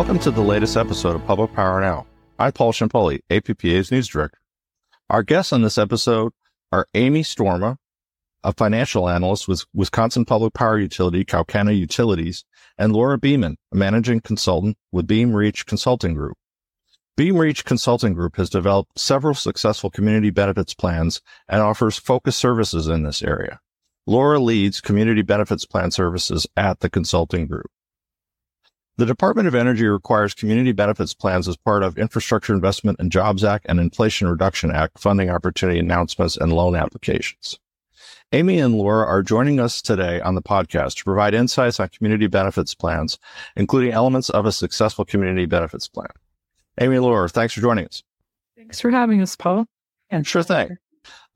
Welcome to the latest episode of Public Power Now. I'm Paul Ciampoli, APPA's news director. Our guests on this episode are Amy Storma, a financial analyst with Wisconsin Public Power Utility, Kaukauna Utilities, and Laura Beeman, a managing consultant with Beam Reach Consulting Group. Beam Reach Consulting Group has developed several successful community benefits plans and offers focused services in this area. Laura leads community benefits plan services at the consulting group. The Department of Energy requires community benefits plans as part of Infrastructure Investment and Jobs Act and Inflation Reduction Act funding opportunity announcements and loan applications. Amy and Laura are joining us today on the podcast to provide insights on community benefits plans, including elements of a successful community benefits plan. Amy and Laura, thanks for joining us. Thanks for having us, Paul. And sure thing.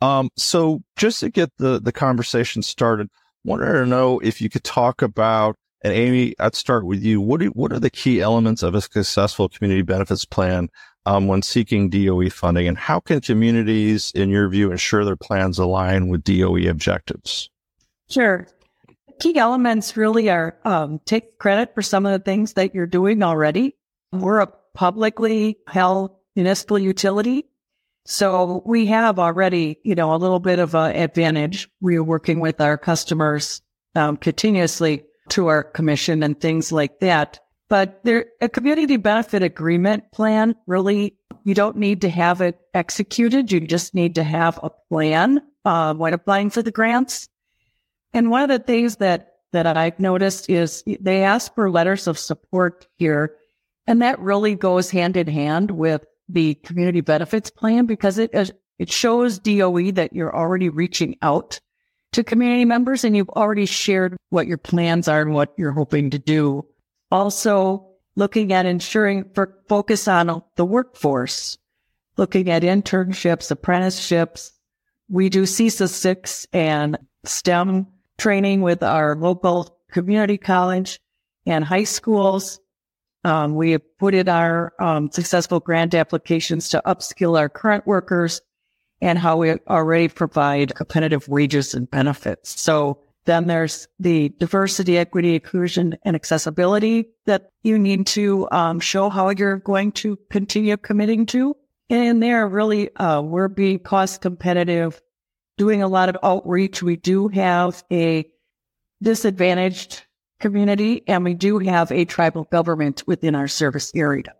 Um, so just to get the, the conversation started, wanted to know if you could talk about, and Amy, I'd start with you. What, do, what are the key elements of a successful community benefits plan um, when seeking DOE funding? And how can communities, in your view, ensure their plans align with DOE objectives? Sure. Key elements really are um, take credit for some of the things that you're doing already. We're a publicly held municipal utility. So we have already, you know, a little bit of an advantage. We are working with our customers um, continuously to our commission and things like that. But there, a community benefit agreement plan really, you don't need to have it executed. You just need to have a plan uh, when applying for the grants. And one of the things that that I've noticed is they ask for letters of support here, and that really goes hand in hand with the community benefits plan because it it shows DOE that you're already reaching out to community members and you've already shared what your plans are and what you're hoping to do. Also, looking at ensuring for focus on the workforce, looking at internships, apprenticeships. We do CESA 6 and STEM training with our local community college and high schools. Um, we have put in our um, successful grant applications to upskill our current workers and how we already provide competitive wages and benefits. So then there's the diversity, equity, inclusion, and accessibility that you need to um, show how you're going to continue committing to. And there, really, uh, we're being cost competitive, doing a lot of outreach. We do have a disadvantaged community, and we do have a tribal government within our service area.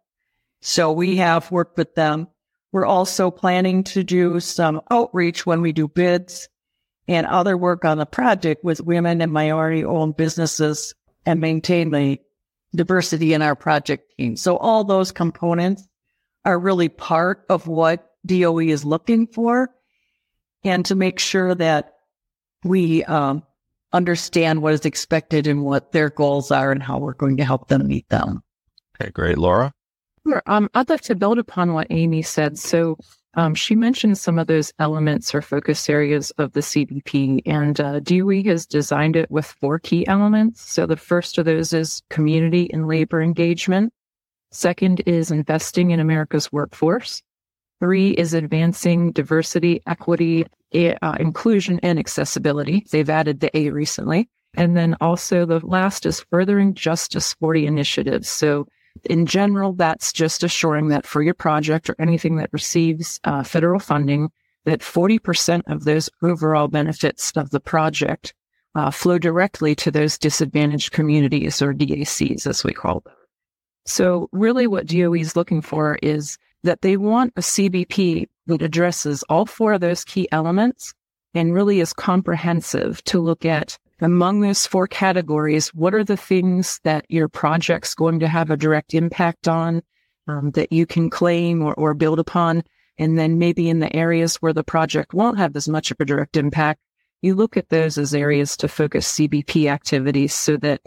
So we have worked with them. We're also planning to do some outreach when we do bids and other work on the project with women and minority owned businesses and maintain the diversity in our project team. So all those components are really part of what DOE is looking for and to make sure that we um, understand what is expected and what their goals are and how we're going to help them meet them. Okay, great. Laura? Sure. Um, I'd like to build upon what Amy said. So um, she mentioned some of those elements or focus areas of the CBP, and uh, DOE has designed it with four key elements. So the first of those is community and labor engagement. Second is investing in America's workforce. Three is advancing diversity, equity, uh, inclusion, and accessibility. They've added the A recently. And then also the last is furthering Justice 40 initiatives. So in general, that's just assuring that for your project or anything that receives uh, federal funding, that 40% of those overall benefits of the project uh, flow directly to those disadvantaged communities or DACs, as we call them. So really what DOE is looking for is that they want a CBP that addresses all four of those key elements and really is comprehensive to look at among those four categories, what are the things that your project's going to have a direct impact on um, that you can claim or, or build upon? And then maybe in the areas where the project won't have as much of a direct impact, you look at those as areas to focus CBP activities so that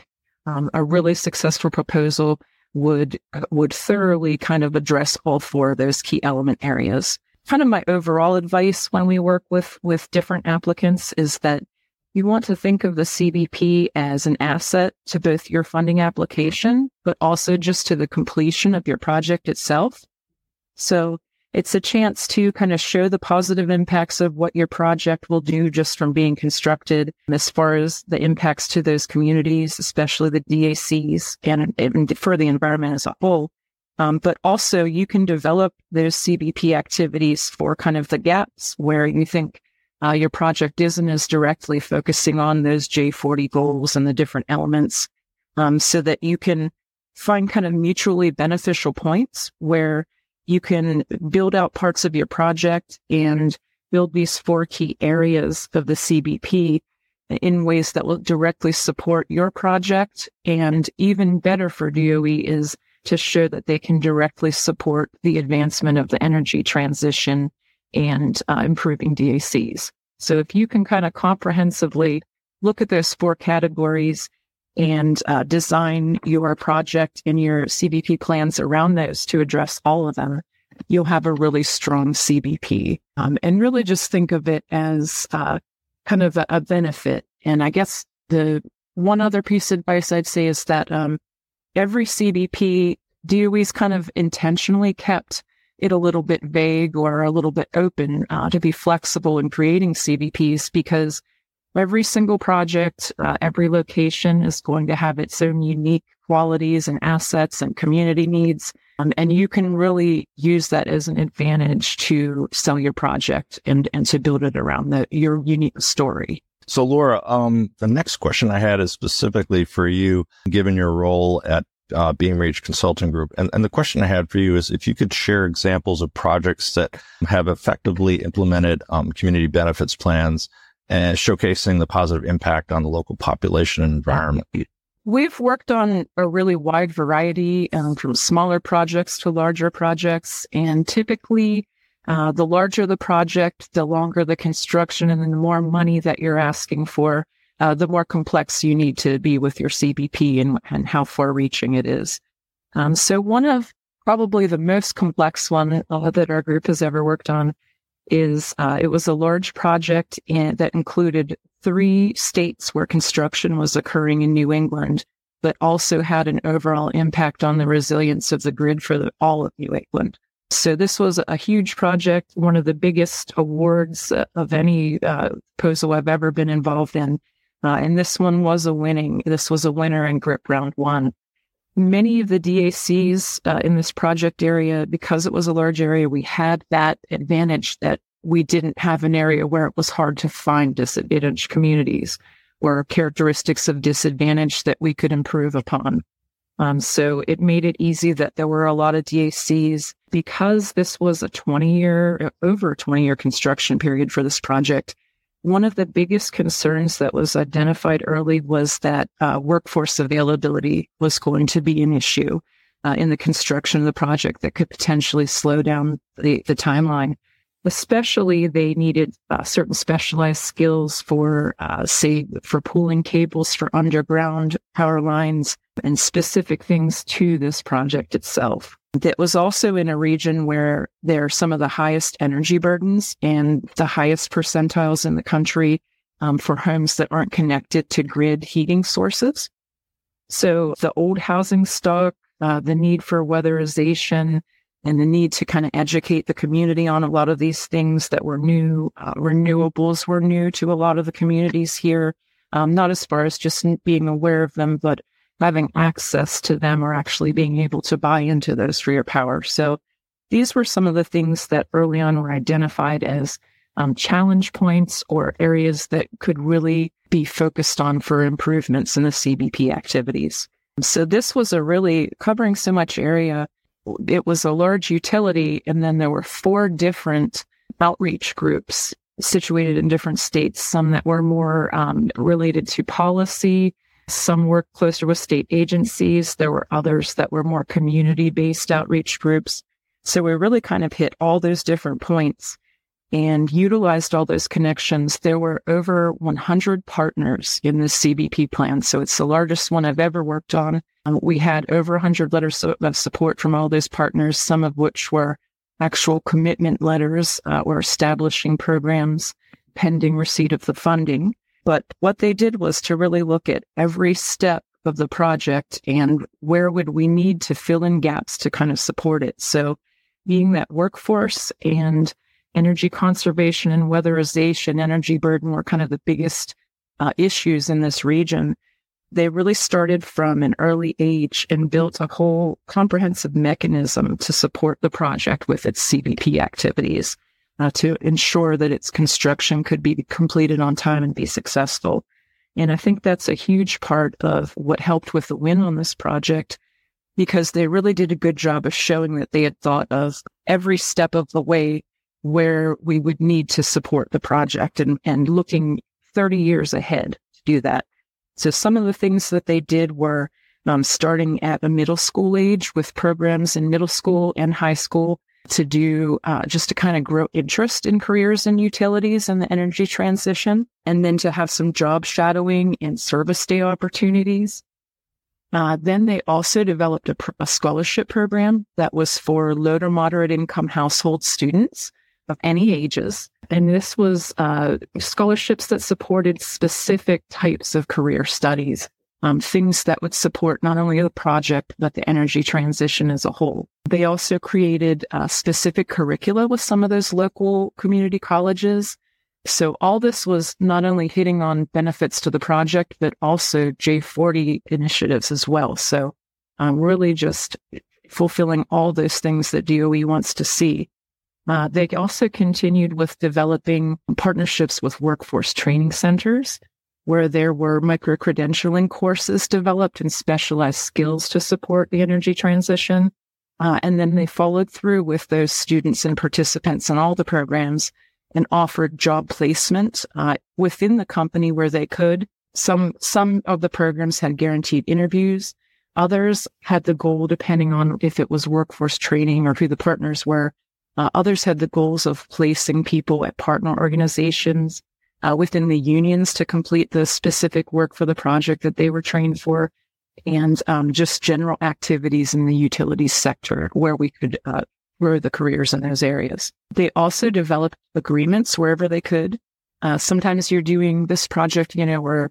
um, a really successful proposal would uh, would thoroughly kind of address all four of those key element areas. Kind of my overall advice when we work with with different applicants is that you want to think of the CBP as an asset to both your funding application, but also just to the completion of your project itself. So it's a chance to kind of show the positive impacts of what your project will do just from being constructed as far as the impacts to those communities, especially the DACs and, and for the environment as a whole. Um, but also you can develop those CBP activities for kind of the gaps where you think uh, your project isn't as directly focusing on those J40 goals and the different elements, um, so that you can find kind of mutually beneficial points where you can build out parts of your project and build these four key areas of the CBP in ways that will directly support your project. And even better for DOE is to show that they can directly support the advancement of the energy transition and uh, improving DACs. So if you can kind of comprehensively look at those four categories and uh, design your project and your CBP plans around those to address all of them, you'll have a really strong CBP. Um, and really just think of it as uh, kind of a, a, benefit. And I guess the one other piece of advice I'd say is that um, every CBP, DOE's kind of intentionally kept it a little bit vague or a little bit open uh, to be flexible in creating CBPs because every single project, uh, every location is going to have its own unique qualities and assets and community needs. Um, and you can really use that as an advantage to sell your project and, and to build it around the, your unique story. So Laura, um, the next question I had is specifically for you, given your role at uh, Beam Reach Consulting Group. And, and the question I had for you is if you could share examples of projects that have effectively implemented um, community benefits plans and showcasing the positive impact on the local population and environment. We've worked on a really wide variety um, from smaller projects to larger projects. And typically, uh, the larger the project, the longer the construction and then the more money that you're asking for uh, the more complex you need to be with your CBP and, and how far reaching it is. Um, so one of probably the most complex one uh, that our group has ever worked on is uh, it was a large project in, that included three states where construction was occurring in New England, but also had an overall impact on the resilience of the grid for the, all of New England. So this was a huge project, one of the biggest awards uh, of any uh, proposal I've ever been involved in. Uh, and this one was a winning, this was a winner in GRIP round one. Many of the DACs uh, in this project area, because it was a large area, we had that advantage that we didn't have an area where it was hard to find disadvantaged communities or characteristics of disadvantage that we could improve upon. Um, so it made it easy that there were a lot of DACs because this was a 20 year, over 20 year construction period for this project one of the biggest concerns that was identified early was that uh, workforce availability was going to be an issue uh, in the construction of the project that could potentially slow down the, the timeline. Especially, they needed uh, certain specialized skills for, uh, say, for pulling cables for underground power lines and specific things to this project itself that was also in a region where there are some of the highest energy burdens and the highest percentiles in the country um, for homes that aren't connected to grid heating sources. So the old housing stock, uh, the need for weatherization, and the need to kind of educate the community on a lot of these things that were new. Uh, renewables were new to a lot of the communities here, um, not as far as just being aware of them, but having access to them or actually being able to buy into those your power. So these were some of the things that early on were identified as um, challenge points or areas that could really be focused on for improvements in the CBP activities. So this was a really covering so much area. It was a large utility. And then there were four different outreach groups situated in different states, some that were more um, related to policy, some worked closer with state agencies. There were others that were more community based outreach groups. So we really kind of hit all those different points and utilized all those connections. There were over 100 partners in this CBP plan. So it's the largest one I've ever worked on. Um, we had over 100 letters of support from all those partners, some of which were actual commitment letters uh, or establishing programs pending receipt of the funding. But what they did was to really look at every step of the project and where would we need to fill in gaps to kind of support it. So being that workforce and energy conservation and weatherization, energy burden were kind of the biggest uh, issues in this region. They really started from an early age and built a whole comprehensive mechanism to support the project with its CBP activities uh, to ensure that its construction could be completed on time and be successful. And I think that's a huge part of what helped with the win on this project because they really did a good job of showing that they had thought of every step of the way where we would need to support the project and, and looking 30 years ahead to do that. So some of the things that they did were um, starting at a middle school age with programs in middle school and high school to do uh, just to kind of grow interest in careers in utilities and the energy transition, and then to have some job shadowing and service day opportunities. Uh, then they also developed a, pr- a, scholarship program that was for low to moderate income household students of any ages. And this was uh, scholarships that supported specific types of career studies, um, things that would support not only the project, but the energy transition as a whole. They also created uh, specific curricula with some of those local community colleges. So all this was not only hitting on benefits to the project, but also J40 initiatives as well. So um, really just fulfilling all those things that DOE wants to see. Uh, they also continued with developing partnerships with workforce training centers where there were micro credentialing courses developed and specialized skills to support the energy transition. Uh, and then they followed through with those students and participants in all the programs and offered job placement uh, within the company where they could. Some some of the programs had guaranteed interviews. Others had the goal, depending on if it was workforce training or who the partners were, uh, others had the goals of placing people at partner organizations uh, within the unions to complete the specific work for the project that they were trained for, and um, just general activities in the utilities sector where we could uh, grow the careers in those areas. They also developed agreements wherever they could. Uh, sometimes you're doing this project, you know, we're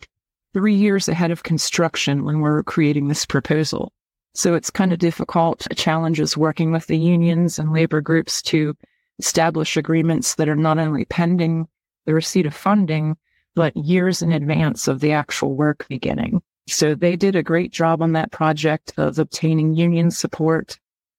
three years ahead of construction when we're creating this proposal. So it's kind of difficult challenges working with the unions and labor groups to establish agreements that are not only pending the receipt of funding, but years in advance of the actual work beginning. So they did a great job on that project of obtaining union support,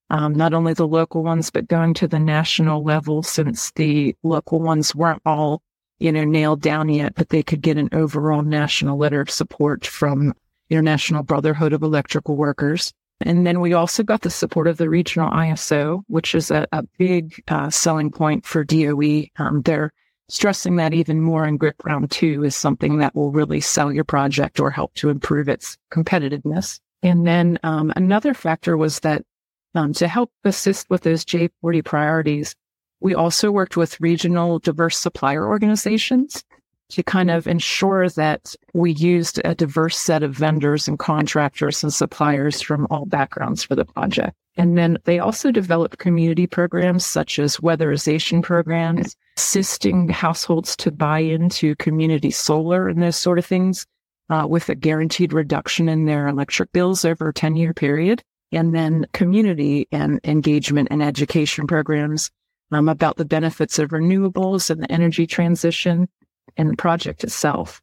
um, not only the local ones, but going to the national level since the local ones weren't all, you know, nailed down yet, but they could get an overall national letter of support from International Brotherhood of Electrical Workers. And then we also got the support of the regional ISO, which is a, a big uh, selling point for DOE. Um, they're stressing that even more in GRIP round two is something that will really sell your project or help to improve its competitiveness. And then um, another factor was that um, to help assist with those J40 priorities, we also worked with regional diverse supplier organizations to kind of ensure that we used a diverse set of vendors and contractors and suppliers from all backgrounds for the project. And then they also developed community programs such as weatherization programs, assisting households to buy into community solar and those sort of things uh, with a guaranteed reduction in their electric bills over a 10 year period. And then community and engagement and education programs um, about the benefits of renewables and the energy transition and the project itself.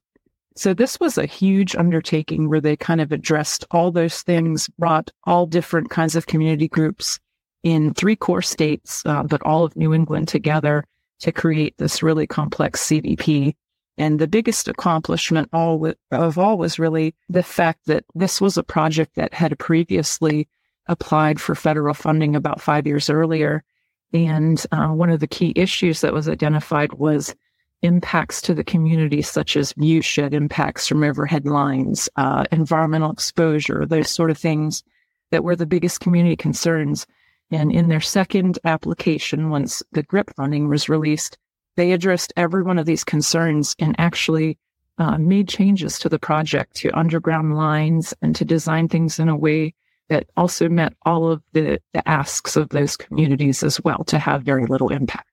So this was a huge undertaking where they kind of addressed all those things, brought all different kinds of community groups in three core states, uh, but all of New England together to create this really complex CBP. And the biggest accomplishment all of all was really the fact that this was a project that had previously applied for federal funding about five years earlier. And uh, one of the key issues that was identified was impacts to the community, such as viewshed impacts from overhead lines, uh, environmental exposure, those sort of things that were the biggest community concerns. And in their second application, once the GRIP funding was released, they addressed every one of these concerns and actually uh, made changes to the project to underground lines and to design things in a way that also met all of the, the asks of those communities as well to have very little impact.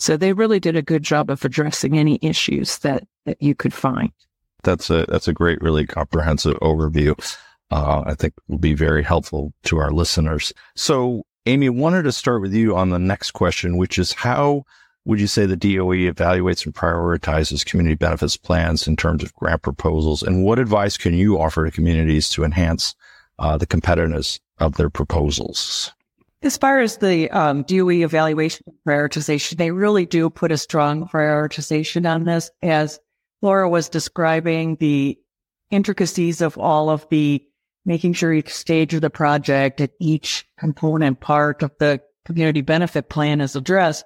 So they really did a good job of addressing any issues that, that you could find. That's a, that's a great, really comprehensive overview. Uh, I think will be very helpful to our listeners. So Amy, wanted to start with you on the next question, which is how would you say the DOE evaluates and prioritizes community benefits plans in terms of grant proposals? And what advice can you offer to communities to enhance uh, the competitiveness of their proposals? As far as the um, DOE evaluation prioritization, they really do put a strong prioritization on this. As Laura was describing the intricacies of all of the making sure each stage of the project and each component part of the community benefit plan is addressed,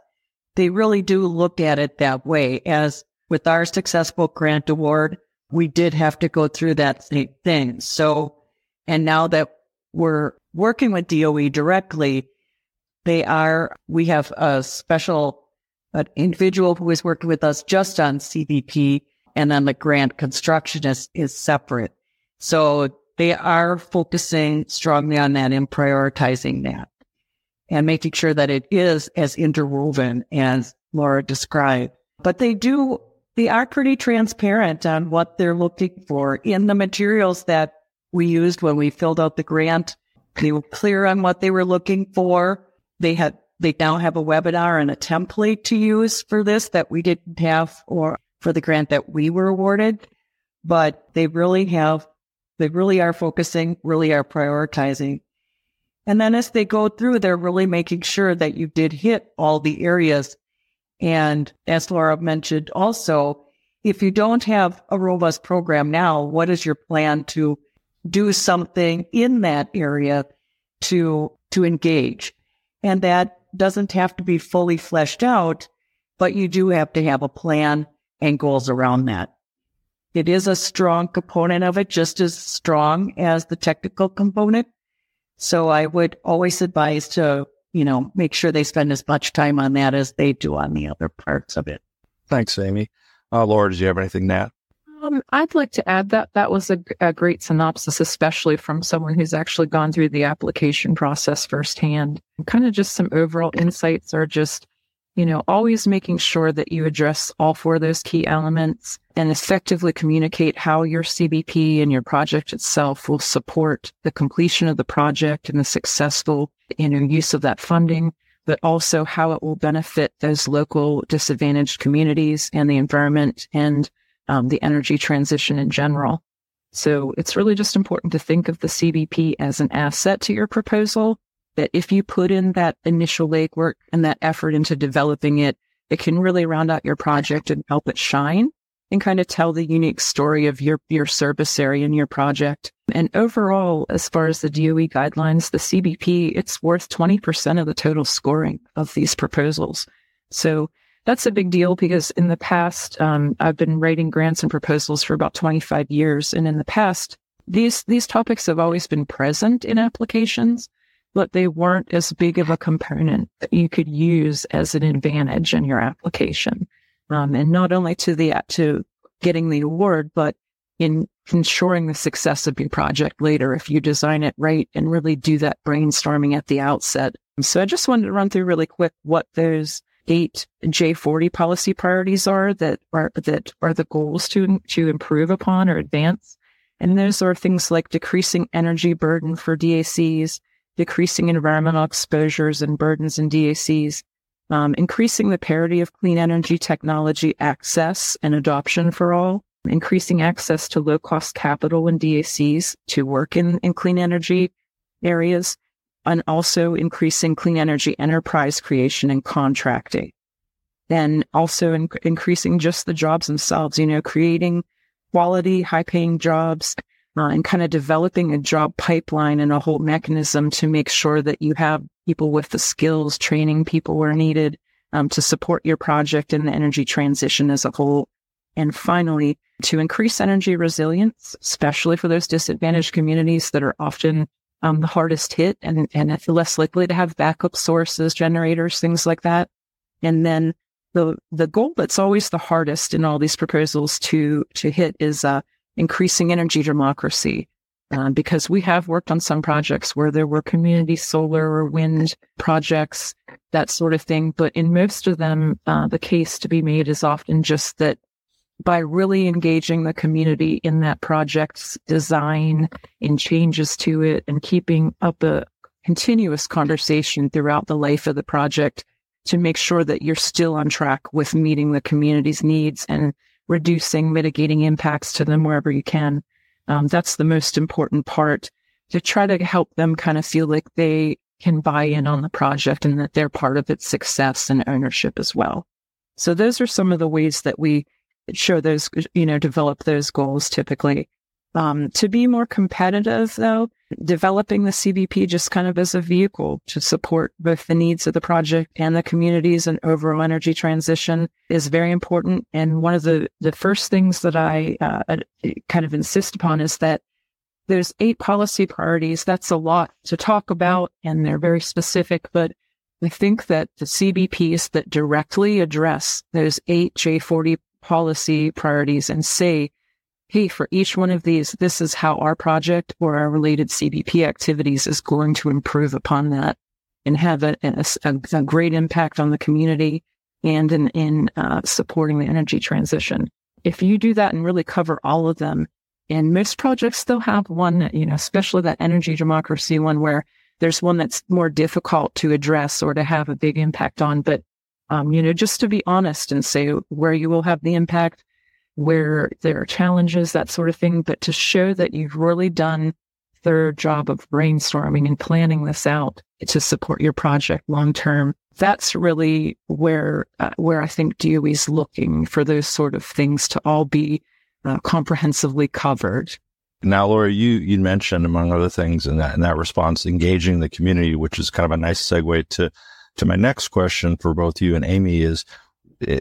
they really do look at it that way. As with our successful grant award, we did have to go through that same thing. So, and now that we're working with DOE directly, they are, we have a special an individual who is working with us just on CBP and then the grant construction is, is separate. So they are focusing strongly on that and prioritizing that and making sure that it is as interwoven as Laura described. But they do, they are pretty transparent on what they're looking for in the materials that we used when we filled out the grant. They were clear on what they were looking for. They had, they now have a webinar and a template to use for this that we didn't have or for the grant that we were awarded, but they really have, they really are focusing, really are prioritizing and then as they go through, they're really making sure that you did hit all the areas. And as Laura mentioned also, if you don't have a robust program now, what is your plan to do something in that area to, to engage? And that doesn't have to be fully fleshed out, but you do have to have a plan and goals around that. It is a strong component of it, just as strong as the technical component. So I would always advise to, you know, make sure they spend as much time on that as they do on the other parts of it. Thanks, Amy. Uh, Laura, do you have anything that? Um, I'd like to add that that was a, a, great synopsis, especially from someone who's actually gone through the application process firsthand. Kind of just some overall insights are just you know, always making sure that you address all four of those key elements and effectively communicate how your CBP and your project itself will support the completion of the project and the successful, you know, use of that funding, but also how it will benefit those local disadvantaged communities and the environment and um, the energy transition in general. So it's really just important to think of the CBP as an asset to your proposal that if you put in that initial legwork and that effort into developing it, it can really round out your project and help it shine and kind of tell the unique story of your, your service area and your project. And overall, as far as the DOE guidelines, the CBP, it's worth 20% of the total scoring of these proposals. So that's a big deal because in the past, um, I've been writing grants and proposals for about 25 years. And in the past, these, these topics have always been present in applications, but they weren't as big of a component that you could use as an advantage in your application. Um, and not only to the, to getting the award, but in ensuring the success of your project later if you design it right and really do that brainstorming at the outset. So I just wanted to run through really quick what those eight J40 policy priorities are that are, that are the goals to, to improve upon or advance. And those are things like decreasing energy burden for DACs, decreasing environmental exposures and burdens in DACs, um, increasing the parity of clean energy technology access and adoption for all, increasing access to low cost capital in DACs to work in, in clean energy areas, and also increasing clean energy enterprise creation and contracting. Then also in, increasing just the jobs themselves, you know, creating quality, high paying jobs, uh, and kind of developing a job pipeline and a whole mechanism to make sure that you have people with the skills, training people where needed um, to support your project and the energy transition as a whole. And finally, to increase energy resilience, especially for those disadvantaged communities that are often um, the hardest hit and, and less likely to have backup sources, generators, things like that. And then the, the goal that's always the hardest in all these proposals to, to hit is, uh, increasing energy democracy. Uh, because we have worked on some projects where there were community solar or wind projects, that sort of thing. But in most of them, uh, the case to be made is often just that by really engaging the community in that project's design, in changes to it, and keeping up a continuous conversation throughout the life of the project to make sure that you're still on track with meeting the community's needs and reducing mitigating impacts to them wherever you can. Um, that's the most important part to try to help them kind of feel like they can buy in on the project and that they're part of its success and ownership as well. So those are some of the ways that we show those, you know, develop those goals typically. Um, to be more competitive, though, developing the CBP just kind of as a vehicle to support both the needs of the project and the communities and overall energy transition is very important. And one of the, the first things that I uh, kind of insist upon is that there's eight policy priorities. That's a lot to talk about, and they're very specific, but I think that the CBPs that directly address those eight J40 policy priorities and say, hey, for each one of these, this is how our project or our related CBP activities is going to improve upon that and have a, a, a great impact on the community and in, in uh, supporting the energy transition. If you do that and really cover all of them, and most projects still have one, you know, especially that energy democracy one where there's one that's more difficult to address or to have a big impact on. But, um, you know, just to be honest and say where you will have the impact, where there are challenges, that sort of thing, but to show that you've really done their job of brainstorming and planning this out to support your project long term. That's really where uh, where I think DOE is looking for those sort of things to all be uh, comprehensively covered. Now, Laura, you you mentioned among other things in that in that response, engaging the community, which is kind of a nice segue to to my next question for both you and Amy is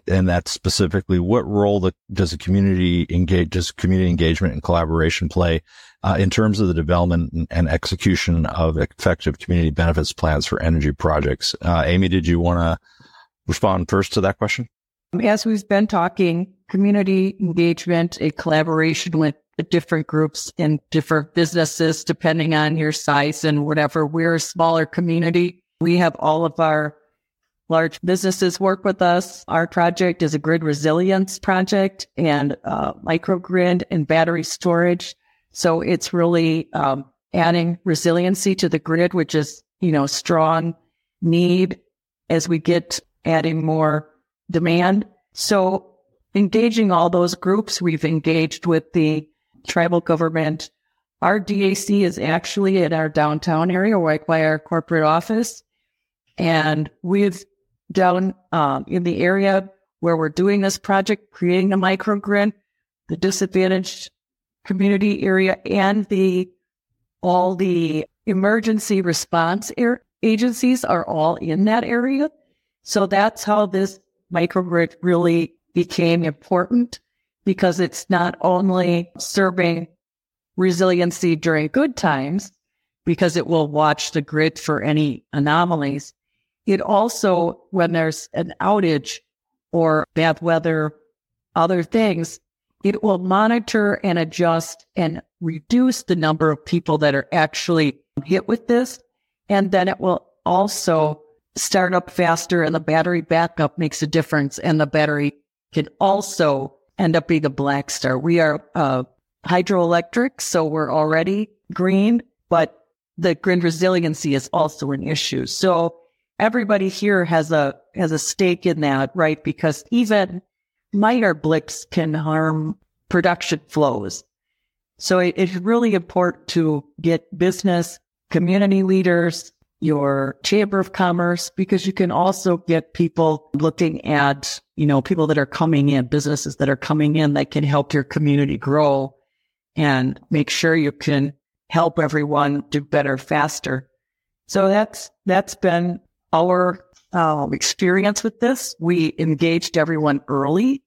and that's specifically what role the, does the community engage, does community engagement and collaboration play uh, in terms of the development and execution of effective community benefits plans for energy projects? Uh, Amy, did you want to respond first to that question? As we've been talking, community engagement a collaboration with different groups and different businesses, depending on your size and whatever. We're a smaller community. We have all of our large businesses work with us. Our project is a grid resilience project and uh, microgrid and battery storage. So it's really um, adding resiliency to the grid, which is, you know, strong need as we get adding more demand. So engaging all those groups, we've engaged with the tribal government. Our DAC is actually in our downtown area, right by our corporate office. And we've done um, in the area where we're doing this project, creating a microgrid, the disadvantaged community area and the all the emergency response agencies are all in that area. So that's how this microgrid really became important because it's not only serving resiliency during good times, because it will watch the grid for any anomalies, it also, when there's an outage or bad weather, other things, it will monitor and adjust and reduce the number of people that are actually hit with this. And then it will also start up faster and the battery backup makes a difference. And the battery can also end up being a black start. We are uh, hydroelectric, so we're already green, but the grid resiliency is also an issue. So everybody here has a has a stake in that, right? Because even minor blips can harm production flows. So it, it's really important to get business, community leaders, your chamber of commerce, because you can also get people looking at, you know, people that are coming in, businesses that are coming in that can help your community grow and make sure you can help everyone do better faster. So that's, that's been our um, experience with this. We engaged everyone early,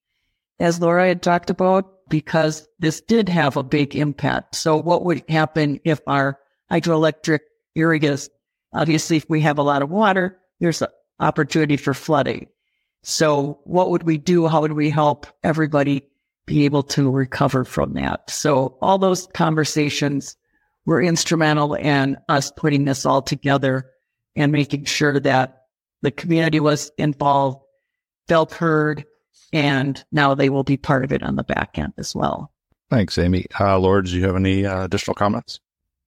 as Laura had talked about, because this did have a big impact. So what would happen if our hydroelectric areas, obviously, if we have a lot of water, there's an opportunity for flooding. So what would we do? How would we help everybody be able to recover from that? So all those conversations were instrumental in us putting this all together and making sure that the community was involved, felt heard, and now they will be part of it on the back end as well. Thanks, Amy. Uh, Laura, do you have any uh, additional comments?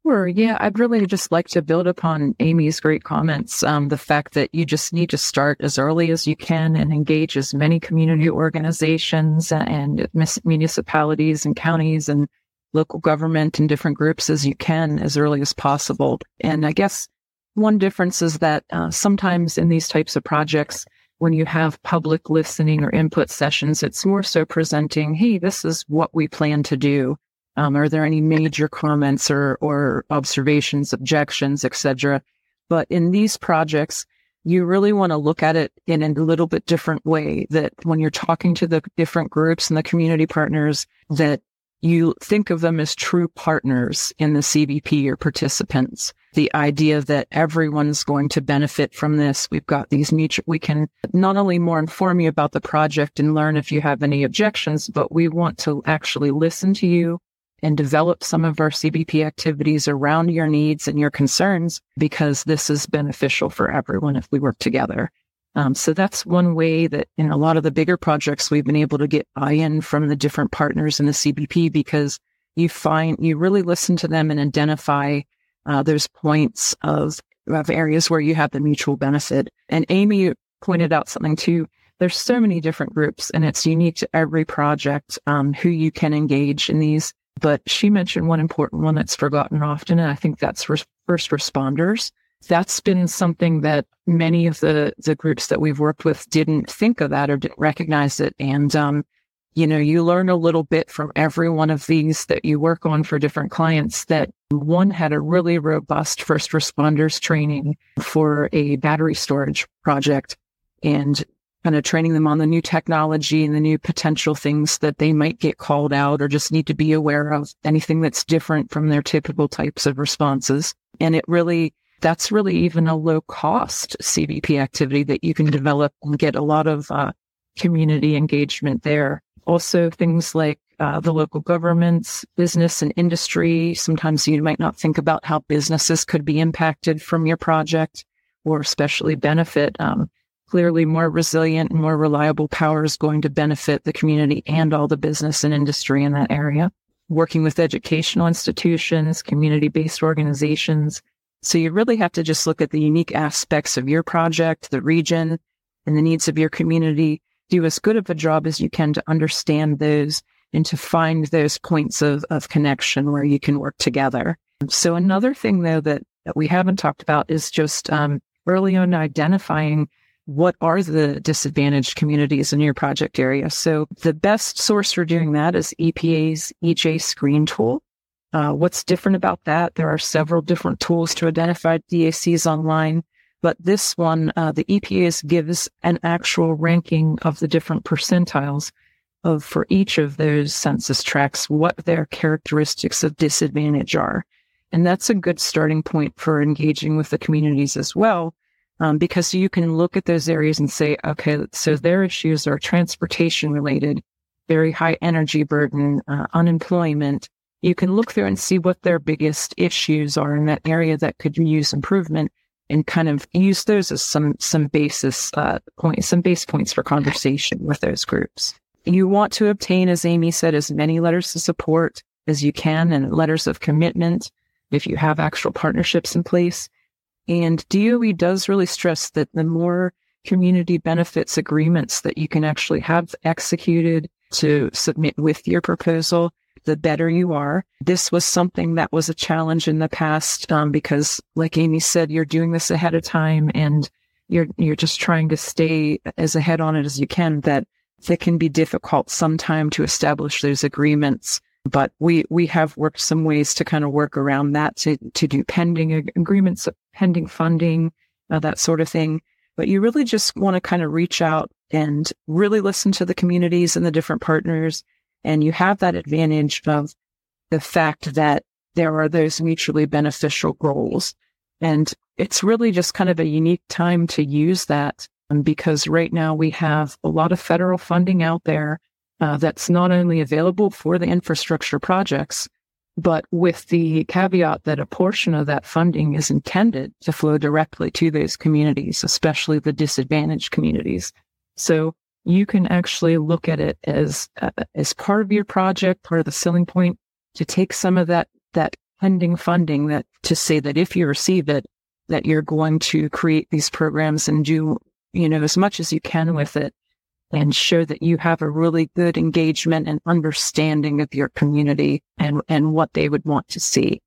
Sure. Yeah, I'd really just like to build upon Amy's great comments. Um, the fact that you just need to start as early as you can and engage as many community organizations and municipalities and counties and local government and different groups as you can as early as possible. And I guess one difference is that uh, sometimes in these types of projects, when you have public listening or input sessions, it's more so presenting, hey, this is what we plan to do. Um, are there any major comments or, or observations, objections, etc.? But in these projects, you really want to look at it in a little bit different way that when you're talking to the different groups and the community partners, that you think of them as true partners in the CBP or participants. The idea that everyone's going to benefit from this. We've got these mutual, we can not only more inform you about the project and learn if you have any objections, but we want to actually listen to you and develop some of our CBP activities around your needs and your concerns because this is beneficial for everyone if we work together. Um, so that's one way that in a lot of the bigger projects, we've been able to get buy-in from the different partners in the CBP because you find you really listen to them and identify uh, those points of, of areas where you have the mutual benefit. And Amy pointed out something too. There's so many different groups and it's unique to every project um, who you can engage in these. But she mentioned one important one that's forgotten often, and I think that's first responders that's been something that many of the the groups that we've worked with didn't think of that or didn't recognize it. And um, you know you learn a little bit from every one of these that you work on for different clients that one had a really robust first responders training for a battery storage project and kind of training them on the new technology and the new potential things that they might get called out or just need to be aware of anything that's different from their typical types of responses. And it really that's really even a low cost CBP activity that you can develop and get a lot of uh, community engagement there. Also, things like uh, the local governments, business and industry. Sometimes you might not think about how businesses could be impacted from your project or especially benefit. Um, clearly, more resilient and more reliable power is going to benefit the community and all the business and industry in that area. Working with educational institutions, community based organizations, so you really have to just look at the unique aspects of your project, the region, and the needs of your community. Do as good of a job as you can to understand those and to find those points of, of connection where you can work together. So another thing though that, that we haven't talked about is just um, early on identifying what are the disadvantaged communities in your project area. So the best source for doing that is EPA's EJ screen tool. Uh, what's different about that? There are several different tools to identify DACs online, but this one, uh, the EPA gives an actual ranking of the different percentiles of for each of those census tracts, what their characteristics of disadvantage are. And that's a good starting point for engaging with the communities as well. Um, because you can look at those areas and say, okay, so their issues are transportation related, very high energy burden, uh, unemployment, you can look through and see what their biggest issues are in that area that could use improvement and kind of use those as some some basis uh, points, some base points for conversation with those groups. You want to obtain, as Amy said, as many letters of support as you can and letters of commitment if you have actual partnerships in place. And DOE does really stress that the more community benefits agreements that you can actually have executed to submit with your proposal, the better you are. This was something that was a challenge in the past um, because, like Amy said, you're doing this ahead of time and you're you're just trying to stay as ahead on it as you can. That it can be difficult sometime to establish those agreements. But we we have worked some ways to kind of work around that to to do pending agreements, pending funding, uh, that sort of thing. But you really just want to kind of reach out and really listen to the communities and the different partners and you have that advantage of the fact that there are those mutually beneficial goals. And it's really just kind of a unique time to use that um, because right now we have a lot of federal funding out there uh, that's not only available for the infrastructure projects, but with the caveat that a portion of that funding is intended to flow directly to those communities, especially the disadvantaged communities. So you can actually look at it as uh, as part of your project, part of the selling point to take some of that that pending funding that to say that if you receive it, that you're going to create these programs and do, you know, as much as you can with it and show that you have a really good engagement and understanding of your community and, and what they would want to see.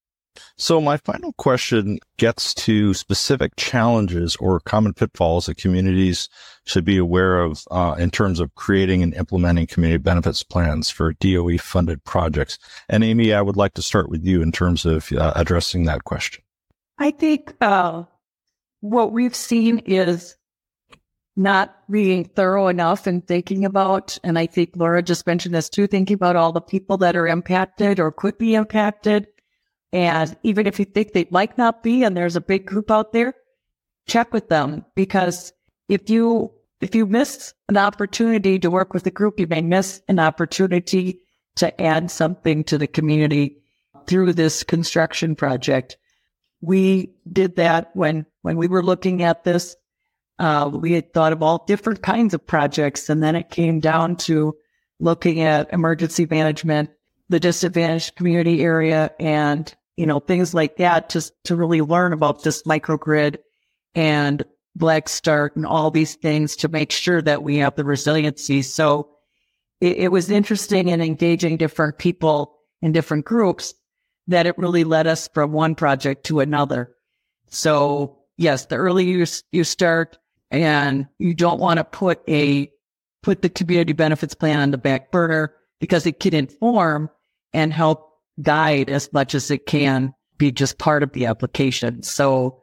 So my final question gets to specific challenges or common pitfalls that communities should be aware of uh, in terms of creating and implementing community benefits plans for DOE funded projects. And Amme, I would like to start with you in terms of uh, addressing that question. I think uh, what we've seen is not being thorough enough in thinking about, and I think Laura just mentioned this too, thinking about all the people that are impacted or could be impacted. And even if you think they might not be, and there's a big group out there, check with them because if you, if you miss an opportunity to work with a group, you may miss an opportunity to add something to the community through this construction project. We did that when, when we were looking at this uh, we had thought of all different kinds of projects. And then it came down to looking at emergency management, the disadvantaged community area and, you know, things like that just to really learn about this microgrid and Black Start and all these things to make sure that we have the resiliency. So it, it was interesting in engaging different people in different groups that it really led us from one project to another. So yes, the earlier you, you start, and you don't want to put a put the community benefits plan on the back burner because it can inform and help guide as much as it can be just part of the application. So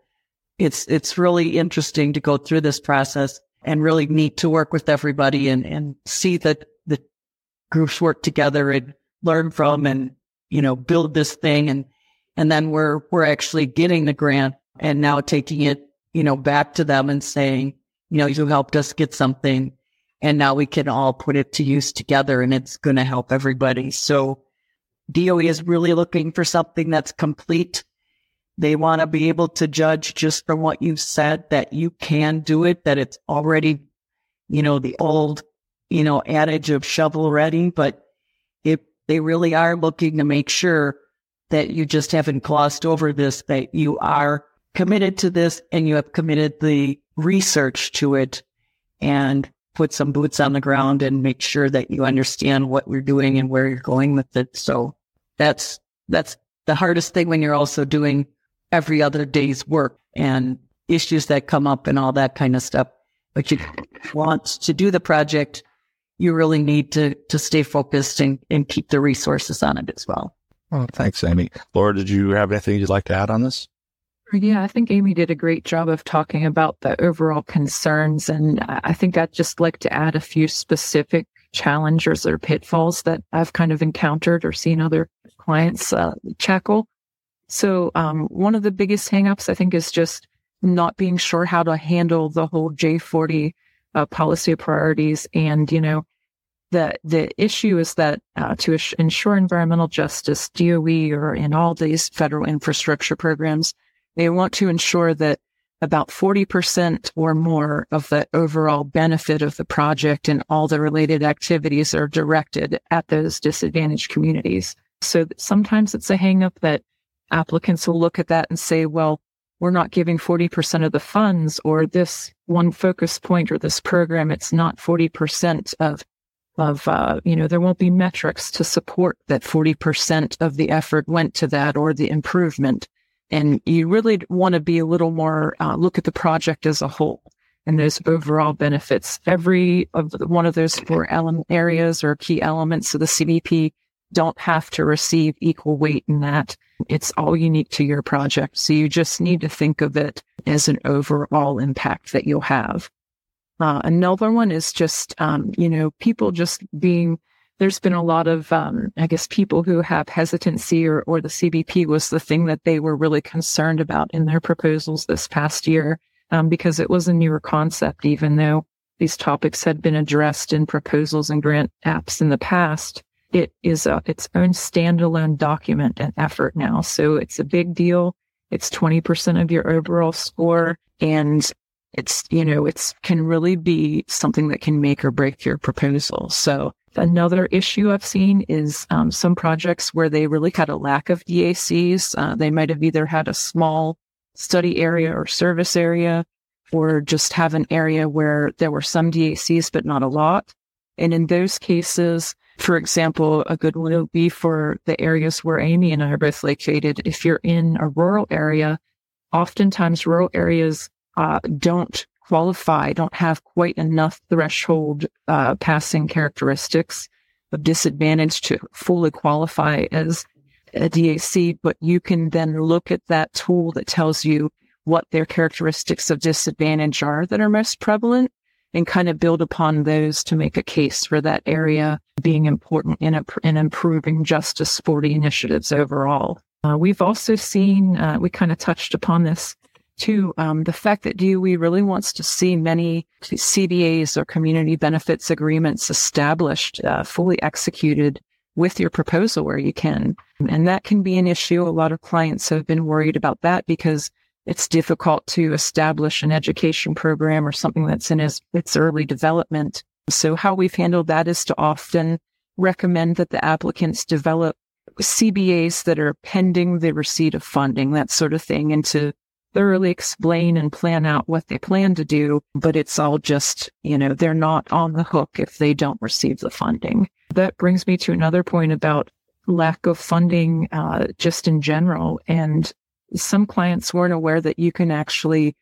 it's it's really interesting to go through this process and really neat to work with everybody and, and see that the groups work together and learn from and you know build this thing and and then we're we're actually getting the grant and now taking it you know back to them and saying you know, you helped us get something and now we can all put it to use together and it's going to help everybody. So DOE is really looking for something that's complete. They want to be able to judge just from what you've said that you can do it, that it's already, you know, the old, you know, adage of shovel ready, but if they really are looking to make sure that you just haven't glossed over this, that you are committed to this and you have committed the research to it and put some boots on the ground and make sure that you understand what we're doing and where you're going with it. So that's, that's the hardest thing when you're also doing every other day's work and issues that come up and all that kind of stuff. But you want to do the project, you really need to, to stay focused and, and keep the resources on it as well. Well, thanks, Amme. Laura, did you have anything you'd like to add on this? Yeah, I think Amme did a great job of talking about the overall concerns. And I think I'd just like to add a few specific challenges or pitfalls that I've kind of encountered or seen other clients uh. So, um, one of the biggest hangups I think is just not being sure how to handle the whole J40 uh, policy priorities. And, you know, the, the issue is that uh, to ensure environmental justice, DOE or in all these federal infrastructure programs, they want to ensure that about 40% or more of the overall benefit of the project and all the related activities are directed at those disadvantaged communities. So sometimes it's a hangup that applicants will look at that and say, well, we're not giving 40% of the funds or this one focus point or this program. It's not 40% of, of, uh, you know, there won't be metrics to support that 40% of the effort went to that or the improvement. And you really want to be a little more, uh, look at the project as a whole and those overall benefits. Every of the, one of those four element areas or key elements of the CBP don't have to receive equal weight in that. It's all unique to your project. So you just need to think of it as an overall impact that you'll have. Uh, another one is just, um, you know, people just being there's been a lot of, um, I guess, people who have hesitancy or, or the CBP was the thing that they were really concerned about in their proposals this past year, um, because it was a newer concept, even though these topics had been addressed in proposals and grant apps in the past. It is a, its own standalone document and effort now. So it's a big deal. It's 20% of your overall score. And it's, you know, it's can really be something that can make or break your proposal. So Another issue I've seen is um, some projects where they really had a lack of DACs. Uh, they might have either had a small study area or service area, or just have an area where there were some DACs, but not a lot. And in those cases, for example, a good one would be for the areas where Amme and I are both located. If you're in a rural area, oftentimes rural areas uh, don't qualify, don't have quite enough threshold uh, passing characteristics of disadvantage to fully qualify as a DAC, but you can then look at that tool that tells you what their characteristics of disadvantage are that are most prevalent and kind of build upon those to make a case for that area being important in, a, in improving justice the initiatives overall. Uh, we've also seen, uh, we kind of touched upon this too, um, the fact that DOE really wants to see many CBAs or community benefits agreements established, uh, fully executed with your proposal where you can. And that can be an issue. A lot of clients have been worried about that because it's difficult to establish an education program or something that's in its, its early development. So how we've handled that is to often recommend that the applicants develop CBAs that are pending the receipt of funding, that sort of thing, and to thoroughly explain and plan out what they plan to do. But it's all just, you know, they're not on the hook if they don't receive the funding. That brings me to another point about lack of funding, uh, just in general. And some clients weren't aware that you can actually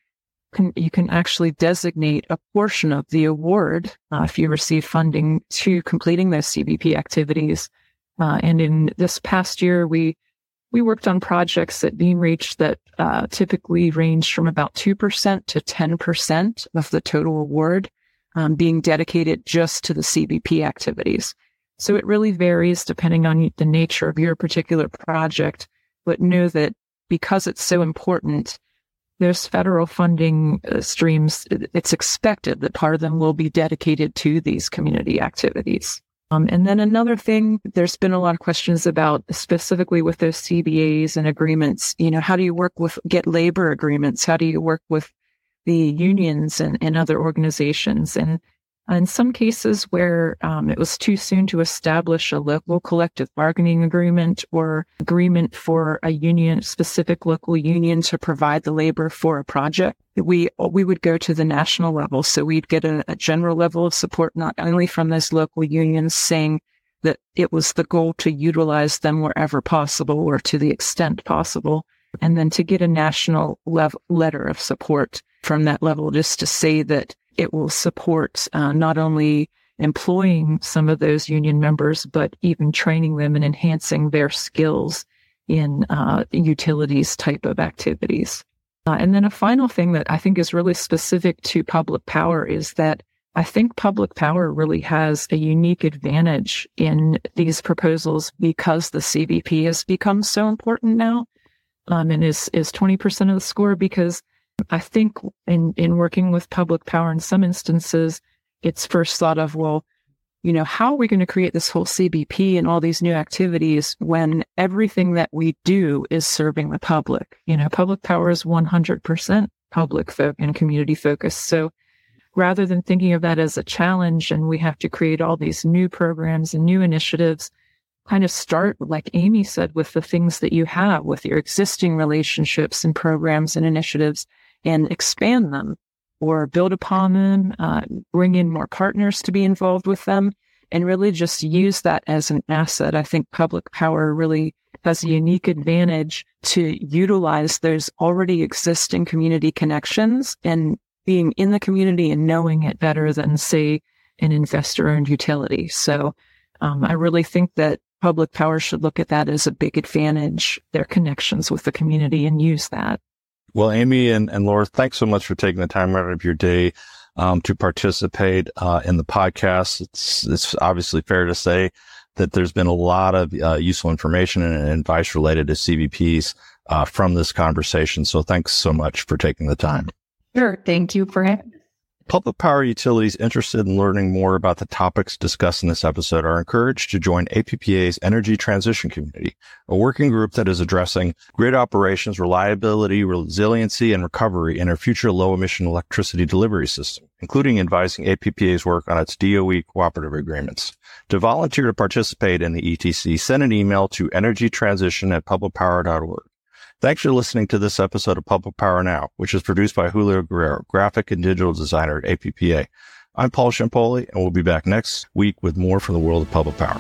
can, you can actually designate a portion of the award uh, if you receive funding to completing those CBP activities. Uh, and in this past year, we we worked on projects at Beam Reach that uh, typically range from about 2% to 10% of the total award um, being dedicated just to the CBP activities. So it really varies depending on the nature of your particular project, but know that because it's so important, there's federal funding uh, streams. It's expected that part of them will be dedicated to these community activities. Um, and then another thing, there's been a lot of questions about specifically with those CBAs and agreements. You know, how do you work with get labor agreements? How do you work with the unions and, and other organizations? And in some cases where um, it was too soon to establish a local collective bargaining agreement or agreement for a union, specific local union to provide the labor for a project, we we would go to the national level. So we'd get a, a general level of support not only from those local unions saying that it was the goal to utilize them wherever possible or to the extent possible, and then to get a national level letter of support from that level just to say that it will support uh, not only employing some of those union members, but even training them and enhancing their skills in uh, utilities type of activities. Uh, and then a final thing that I think is really specific to public power is that I think public power really has a unique advantage in these proposals because the CBP has become so important now um, and is, is 20% of the score because I think in, in working with public power in some instances, it's first thought of, well, you know, how are we going to create this whole CBP and all these new activities when everything that we do is serving the public? You know, public power is 100% public fo- and community focused. So rather than thinking of that as a challenge and we have to create all these new programs and new initiatives, kind of start, like Amme said, with the things that you have with your existing relationships and programs and initiatives and expand them or build upon them, uh, bring in more partners to be involved with them, and really just use that as an asset. I think public power really has a unique advantage to utilize those already existing community connections and being in the community and knowing it better than, say, an investor owned utility. So um, I really think that public power should look at that as a big advantage, their connections with the community and use that. Well, Amme and, and Laura, thanks so much for taking the time out of your day um, to participate uh, in the podcast. It's, it's obviously fair to say that there's been a lot of uh, useful information and advice related to CBPs uh, from this conversation. So thanks so much for taking the time. Sure. Thank you for having Public power utilities interested in learning more about the topics discussed in this episode are encouraged to join APPA's Energy Transition Community, a working group that is addressing grid operations, reliability, resiliency, and recovery in our future low emission electricity delivery system, including advising APPA's work on its DOE cooperative agreements. To volunteer to participate in the ETC, send an email to energytransition at publicpower.org. Thanks for listening to this episode of Public Power Now, which is produced by Julio Guerrero, graphic and digital designer at APPA. I'm Paul Ciampoli, and we'll be back next week with more from the world of public power.